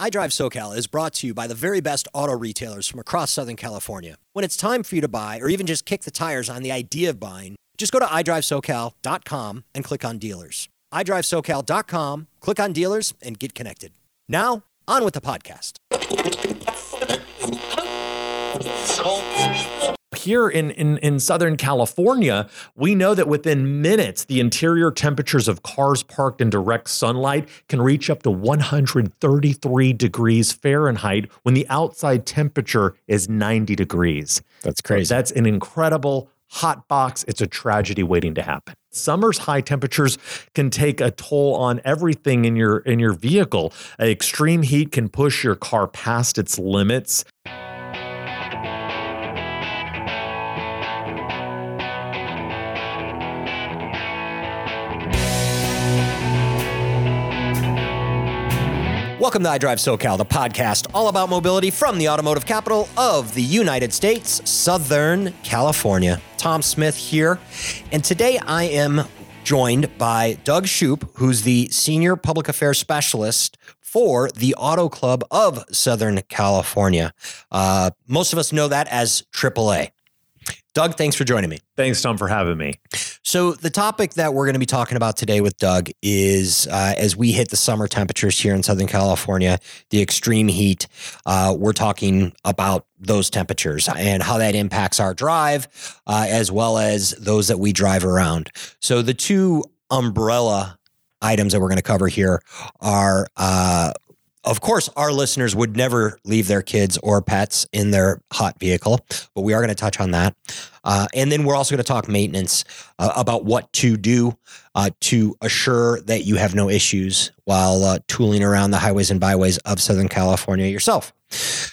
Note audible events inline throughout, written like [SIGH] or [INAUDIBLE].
iDrive SoCal is brought to you by the very best auto retailers from across Southern California. When it's time for you to buy or even just kick the tires on the idea of buying, just go to iDriveSoCal.com and click on dealers. iDriveSoCal.com, click on dealers, and get connected. Now, on with the podcast. Here in, in, in Southern California, we know that within minutes, the interior temperatures of cars parked in direct sunlight can reach up to 133 degrees Fahrenheit when the outside temperature is 90 degrees. That's crazy. So that's an incredible hot box. It's a tragedy waiting to happen. Summer's high temperatures can take a toll on everything in your in your vehicle. Extreme heat can push your car past its limits. Welcome to iDrive SoCal, the podcast all about mobility from the automotive capital of the United States, Southern California. Tom Smith here, and today I am joined by Doug Shupe, who's the Senior Public Affairs Specialist for the Auto Club of Southern California. Uh, most of us know that as AAA. Doug, thanks for joining me. Thanks, Tom, for having me. So, the topic that we're going to be talking about today with Doug is uh, as we hit the summer temperatures here in Southern California, the extreme heat, uh, we're talking about those temperatures and how that impacts our drive, uh, as well as those that we drive around. So, the two umbrella items that we're going to cover here are uh, of course, our listeners would never leave their kids or pets in their hot vehicle, but we are going to touch on that. Uh, and then we're also going to talk maintenance uh, about what to do uh, to assure that you have no issues while uh, tooling around the highways and byways of Southern California yourself.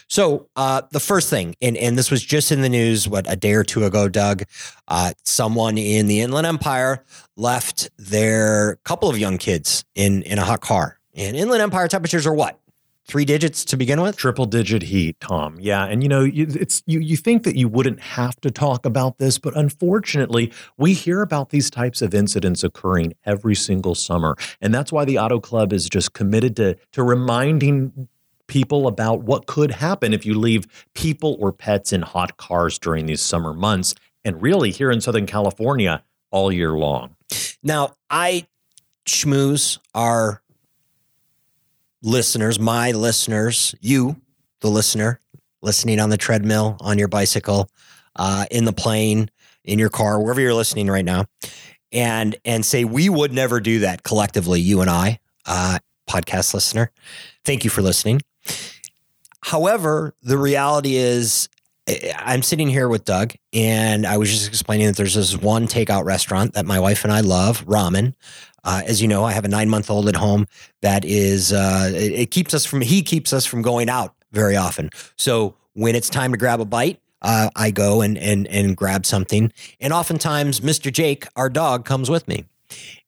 So, uh, the first thing, and, and this was just in the news, what, a day or two ago, Doug, uh, someone in the Inland Empire left their couple of young kids in, in a hot car and Inland Empire temperatures are what? Three digits to begin with? Triple digit heat, Tom. Yeah, and you know, it's you you think that you wouldn't have to talk about this, but unfortunately, we hear about these types of incidents occurring every single summer. And that's why the Auto Club is just committed to to reminding people about what could happen if you leave people or pets in hot cars during these summer months and really here in Southern California all year long. Now, I schmooze our listeners, my listeners, you, the listener, listening on the treadmill, on your bicycle, uh, in the plane, in your car, wherever you're listening right now, and and say we would never do that collectively, you and I, uh, podcast listener. Thank you for listening. However, the reality is I'm sitting here with Doug, and I was just explaining that there's this one takeout restaurant that my wife and I love, ramen. Uh, as you know, I have a nine month old at home that is, uh, it, keeps us from, he keeps us from going out very often. So when it's time to grab a bite, uh, I go and, and, and grab something. And oftentimes, Mr. Jake, our dog, comes with me.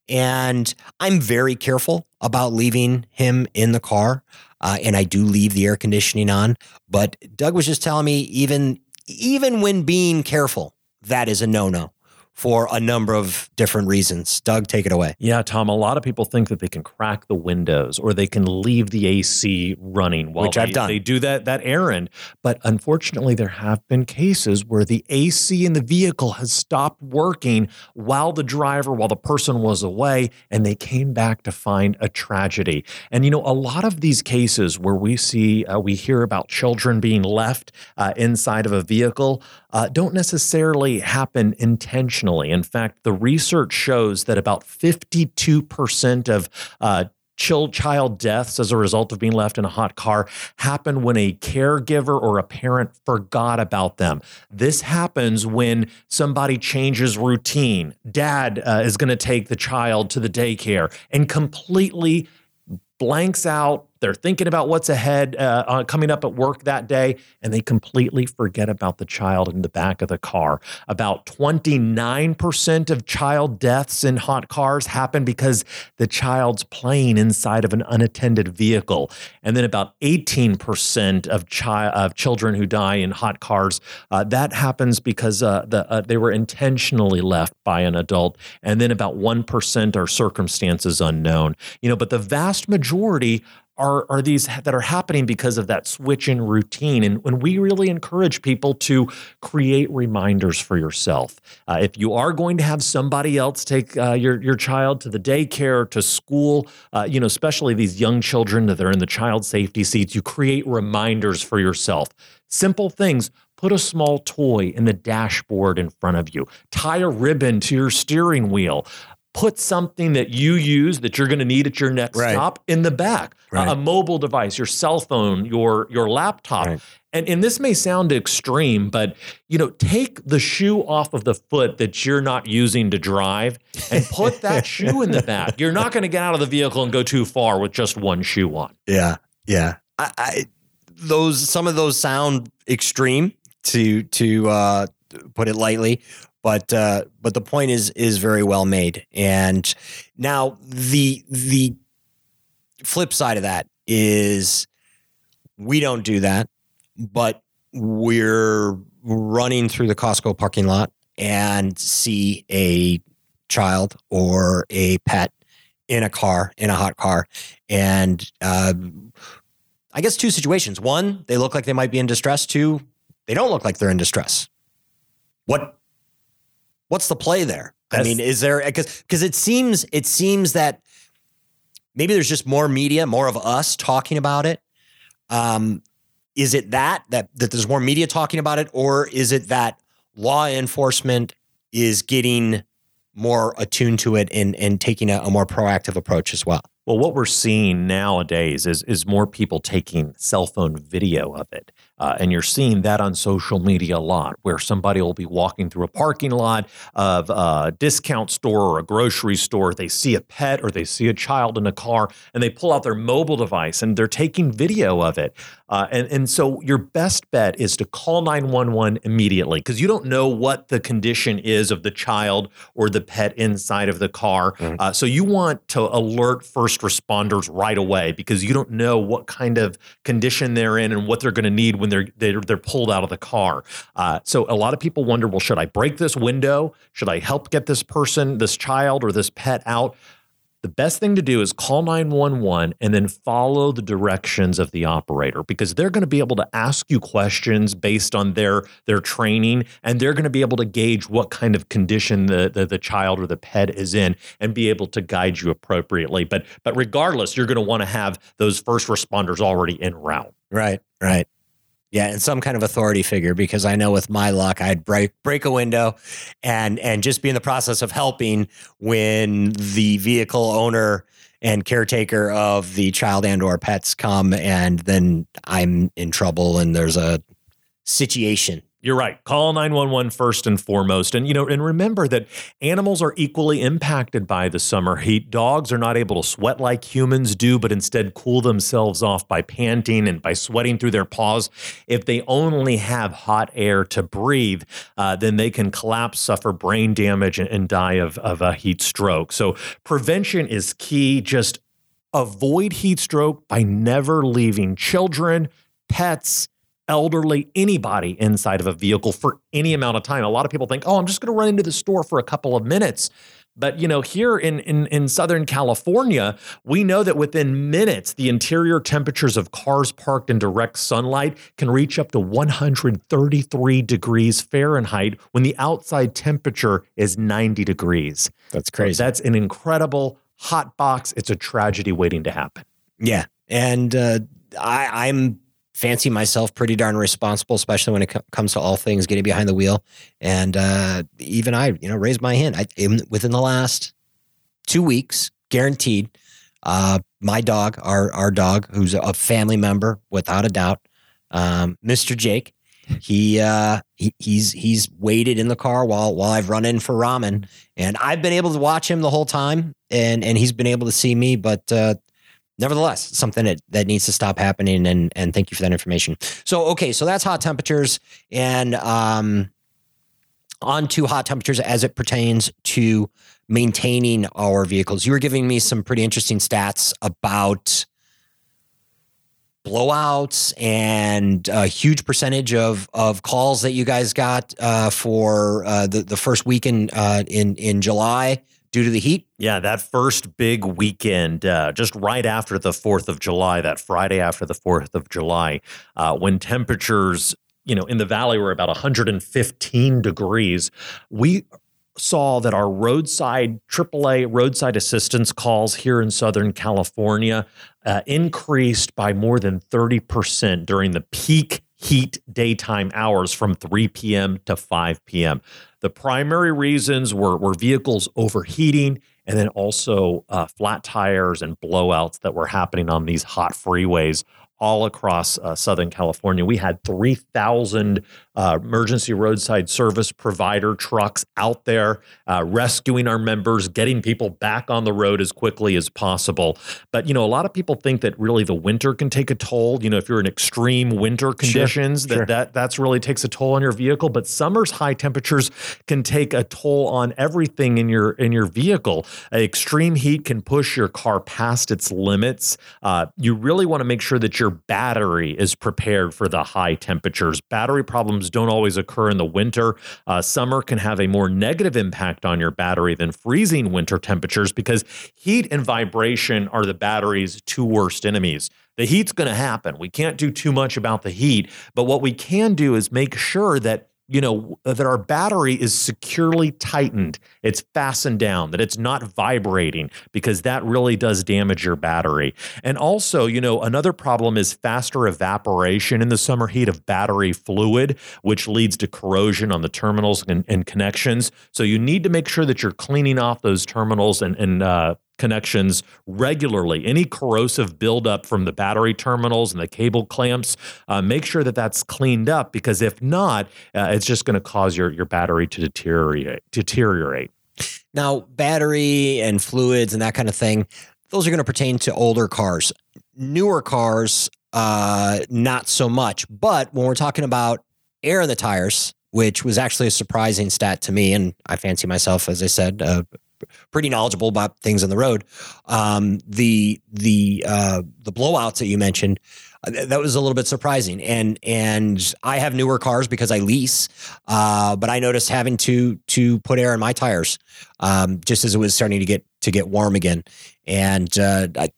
And I'm very careful about leaving him in the car. Uh, and I do leave the air conditioning on. But Doug was just telling me, even even when being careful, that is a no no for a number of different reasons. Doug, take it away. Yeah, Tom, a lot of people think that they can crack the windows or they can leave the AC running while Which they, I've done. they do that that errand. But unfortunately, there have been cases where the AC in the vehicle has stopped working while the driver, while the person was away, and they came back to find a tragedy. And you know, a lot of these cases where we see, uh, we hear about children being left uh, inside of a vehicle, uh, don't necessarily happen intentionally. In fact, the research shows that about 52% of uh, child deaths as a result of being left in a hot car happen when a caregiver or a parent forgot about them. This happens when somebody changes routine. Dad uh, is going to take the child to the daycare and completely blanks out they're thinking about what's ahead uh, coming up at work that day, and they completely forget about the child in the back of the car. About 29% of child deaths in hot cars happen because the child's playing inside of an unattended vehicle. And then about 18% of, chi- of children who die in hot cars, uh, that happens because uh, the, uh, they were intentionally left by an adult. And then about 1% are circumstances unknown. You know, but the vast majority are are these that are happening because of that switch in routine. And when we really encourage people to create reminders for yourself, uh, if you are going to have somebody else take uh, your your child to the daycare to school, uh, you know, especially these young children that are in the child safety seats, you create reminders for yourself. Simple things. Put a small toy in the dashboard in front of you. Tie a ribbon to your steering wheel put something that you use that you're going to need at your next Right. stop in the back Right. a mobile device your cell phone your your laptop Right. and and this may sound extreme but you know take the shoe off of the foot that you're not using to drive and put that [LAUGHS] shoe in the back you're not going to get out of the vehicle and go too far with just one shoe on Yeah, yeah. I, I those some of those sound extreme to to uh, put it lightly, but uh, but the point is is very well made. And now the the flip side of that is we don't do that, but we're running through the Costco parking lot and see a child or a pet in a car in a hot car and uh, I guess two situations. One, they look like they might be in distress. Two, they don't look like they're in distress. What? What's the play there? I mean, is there because because it seems it seems that maybe there's just more media, more of us talking about it. Um, is it that that that there's more media talking about it, or is it that law enforcement is getting more attuned to it and and taking a, a more proactive approach as well? Well, what we're seeing nowadays is is more people taking cell phone video of it, uh, and you're seeing that on social media a lot, where somebody will be walking through a parking lot of a discount store or a grocery store. They see a pet or they see a child in a car, and they pull out their mobile device and they're taking video of it. Uh, and and so your best bet is to call 911 immediately because you don't know what the condition is of the child or the pet inside of the car. Mhm. Uh, so you want to alert first responders right away because you don't know what kind of condition they're in and what they're going to need when they're they're, they're pulled out of the car. Uh, so a lot of people wonder, well, should I break this window? Should I help get this person, this child, or this pet out? The best thing to do is call 911 and then follow the directions of the operator because they're going to be able to ask you questions based on their their training and they're going to be able to gauge what kind of condition the, the the child or the pet is in and be able to guide you appropriately. But but regardless, you're going to want to have those first responders already en route. Right, right. Yeah, and some kind of authority figure because I know with my luck I'd break break a window and and just be in the process of helping when the vehicle owner and caretaker of the child and or pets come and then I'm in trouble and there's a situation. You're right. Call 911 first and foremost. And you know, and remember that animals are equally impacted by the summer heat. Dogs are not able to sweat like humans do, but instead cool themselves off by panting and by sweating through their paws. If they only have hot air to breathe, uh, then they can collapse, suffer brain damage, and, and die of, of a heat stroke. So prevention is key. Just avoid heat stroke by never leaving children, pets, elderly, anybody inside of a vehicle for any amount of time. A lot of people think, oh, I'm just going to run into the store for a couple of minutes. But you know, here in, in in Southern California, we know that within minutes, the interior temperatures of cars parked in direct sunlight can reach up to 133 degrees Fahrenheit when the outside temperature is 90 degrees. That's crazy. That's an incredible hot box. It's a tragedy waiting to happen. Yeah, and uh, I, I'm fancy myself pretty darn responsible, especially when it co- comes to all things getting behind the wheel. And uh, even I, you know, raised my hand. I in, within the last two weeks, guaranteed. Uh, my dog, our our dog, who's a family member without a doubt, um, Mr. Jake. He uh he, he's he's waited in the car while while I've run in for ramen and I've been able to watch him the whole time and and he's been able to see me but uh nevertheless something that, that needs to stop happening and and thank you for that information. So okay so that's hot temperatures and um on to hot temperatures as it pertains to maintaining our vehicles. You were giving me some pretty interesting stats about blowouts and a huge percentage of of calls that you guys got uh, for uh, the the first week in uh, in in July due to the heat? Yeah, that first big weekend, uh, just right after the 4th of July, that Friday after the 4th of July, uh, when temperatures, you know, in the valley were about 115 degrees, we saw that our roadside AAA roadside assistance calls here in Southern California uh, increased by more than 30% during the peak heat daytime hours from 3 p.m. to 5 p.m. The primary reasons were, were vehicles overheating and then also uh, flat tires and blowouts that were happening on these hot freeways all across uh, Southern California. We had 3,000 uh, emergency roadside service provider trucks out there uh, rescuing our members, getting people back on the road as quickly as possible. But, you know, a lot of people think that really the winter can take a toll. You know, if you're in extreme winter conditions, sure, that, sure. that that's really takes a toll on your vehicle. But summer's high temperatures can take a toll on everything in your in your vehicle. extreme heat can push your car past its limits. Uh, you really want to make sure that your battery is prepared for the high temperatures. Battery problems don't always occur in the winter. Uh, summer can have a more negative impact on your battery than freezing winter temperatures because heat and vibration are the battery's two worst enemies. The heat's going to happen. We can't do too much about the heat, but what we can do is make sure that you know, that our battery is securely tightened, it's fastened down, that it's not vibrating, because that really does damage your battery. And also, you know, another problem is faster evaporation in the summer heat of battery fluid, which leads to corrosion on the terminals and, and connections. So you need to make sure that you're cleaning off those terminals and, and uh, connections regularly. Any corrosive buildup from the battery terminals and the cable clamps, uh, make sure that that's cleaned up because if not, uh, it's just going to cause your your battery to deteriorate. Deteriorate. Now, battery and fluids and that kind of thing, those are going to pertain to older cars. Newer cars, uh, not so much. But when we're talking about air in the tires, which was actually a surprising stat to me, and I fancy myself, as I said, pretty knowledgeable about things on the road. Um, the the uh, the blowouts that you mentioned. Uh, that was a little bit surprising, and and I have newer cars because I lease, uh, but I noticed having to to put air in my tires um, just as it was starting to get to get warm again, and uh, I,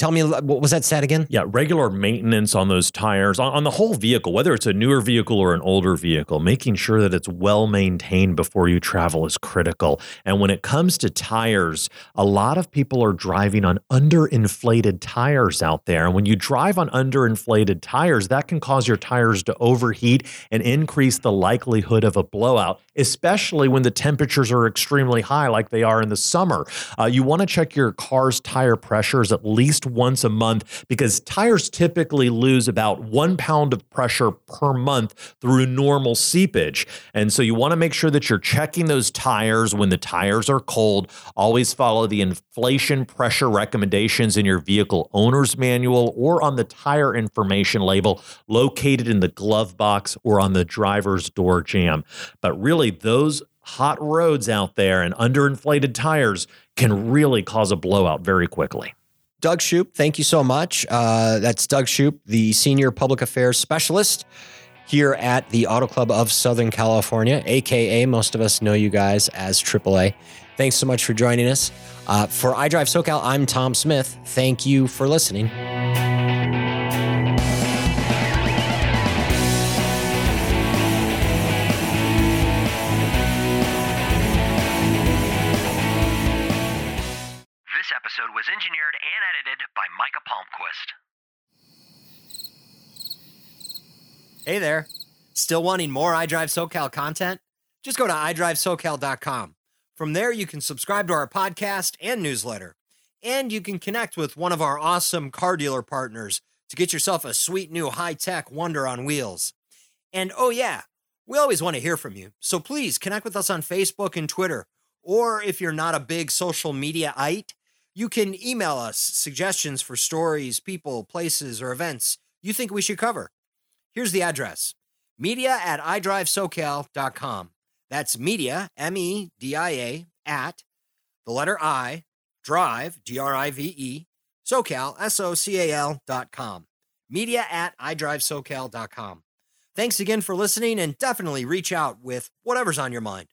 tell me what was that stat again? Yeah, regular maintenance on those tires on, on, the whole vehicle, whether it's a newer vehicle or an older vehicle, making sure that it's well maintained before you travel is critical. And when it comes to tires, a lot of people are driving on underinflated tires out there. And when you drive on underinflated tires, that can cause your tires to overheat and increase the likelihood of a blowout, especially when the temperatures are extremely high, like they are in the summer. Uh, you want to check your car's tire pressures at least once a month because tires typically lose about one pound of pressure per month through normal seepage. And so you want to make sure that you're checking those tires when the tires are cold. Always follow the inflation pressure recommendations in your vehicle owner's manual or on the tire information label located in the glove box or on the driver's door jamb. But really, those hot roads out there and underinflated tires can really cause a blowout very quickly. Doug Shupe, thank you so much. Uh, that's Doug Shupe, the Senior Public Affairs Specialist here at the Auto Club of Southern California, AKA, most of us know you guys as AAA. Thanks so much for joining us. Uh, for iDrive SoCal, I'm Tom Smith. Thank you for listening. This episode was engineered Micah Palmquist. Hey there. Still wanting more iDrive SoCal content? Just go to iDriveSoCal.com. From there, you can subscribe to our podcast and newsletter. And you can connect with one of our awesome car dealer partners to get yourself a sweet new high tech wonder on wheels. And oh, yeah, we always want to hear from you. So please connect with us on Facebook and Twitter. Or if you're not a big social media ite, you can email us suggestions for stories, people, places, or events you think we should cover. Here's the address media at idrivesocal.com. That's media, M E D I A, at the letter I, drive, D R I V E, SoCal, S O C A L dot com. Media at idrivesocal.com. Thanks again for listening and definitely reach out with whatever's on your mind.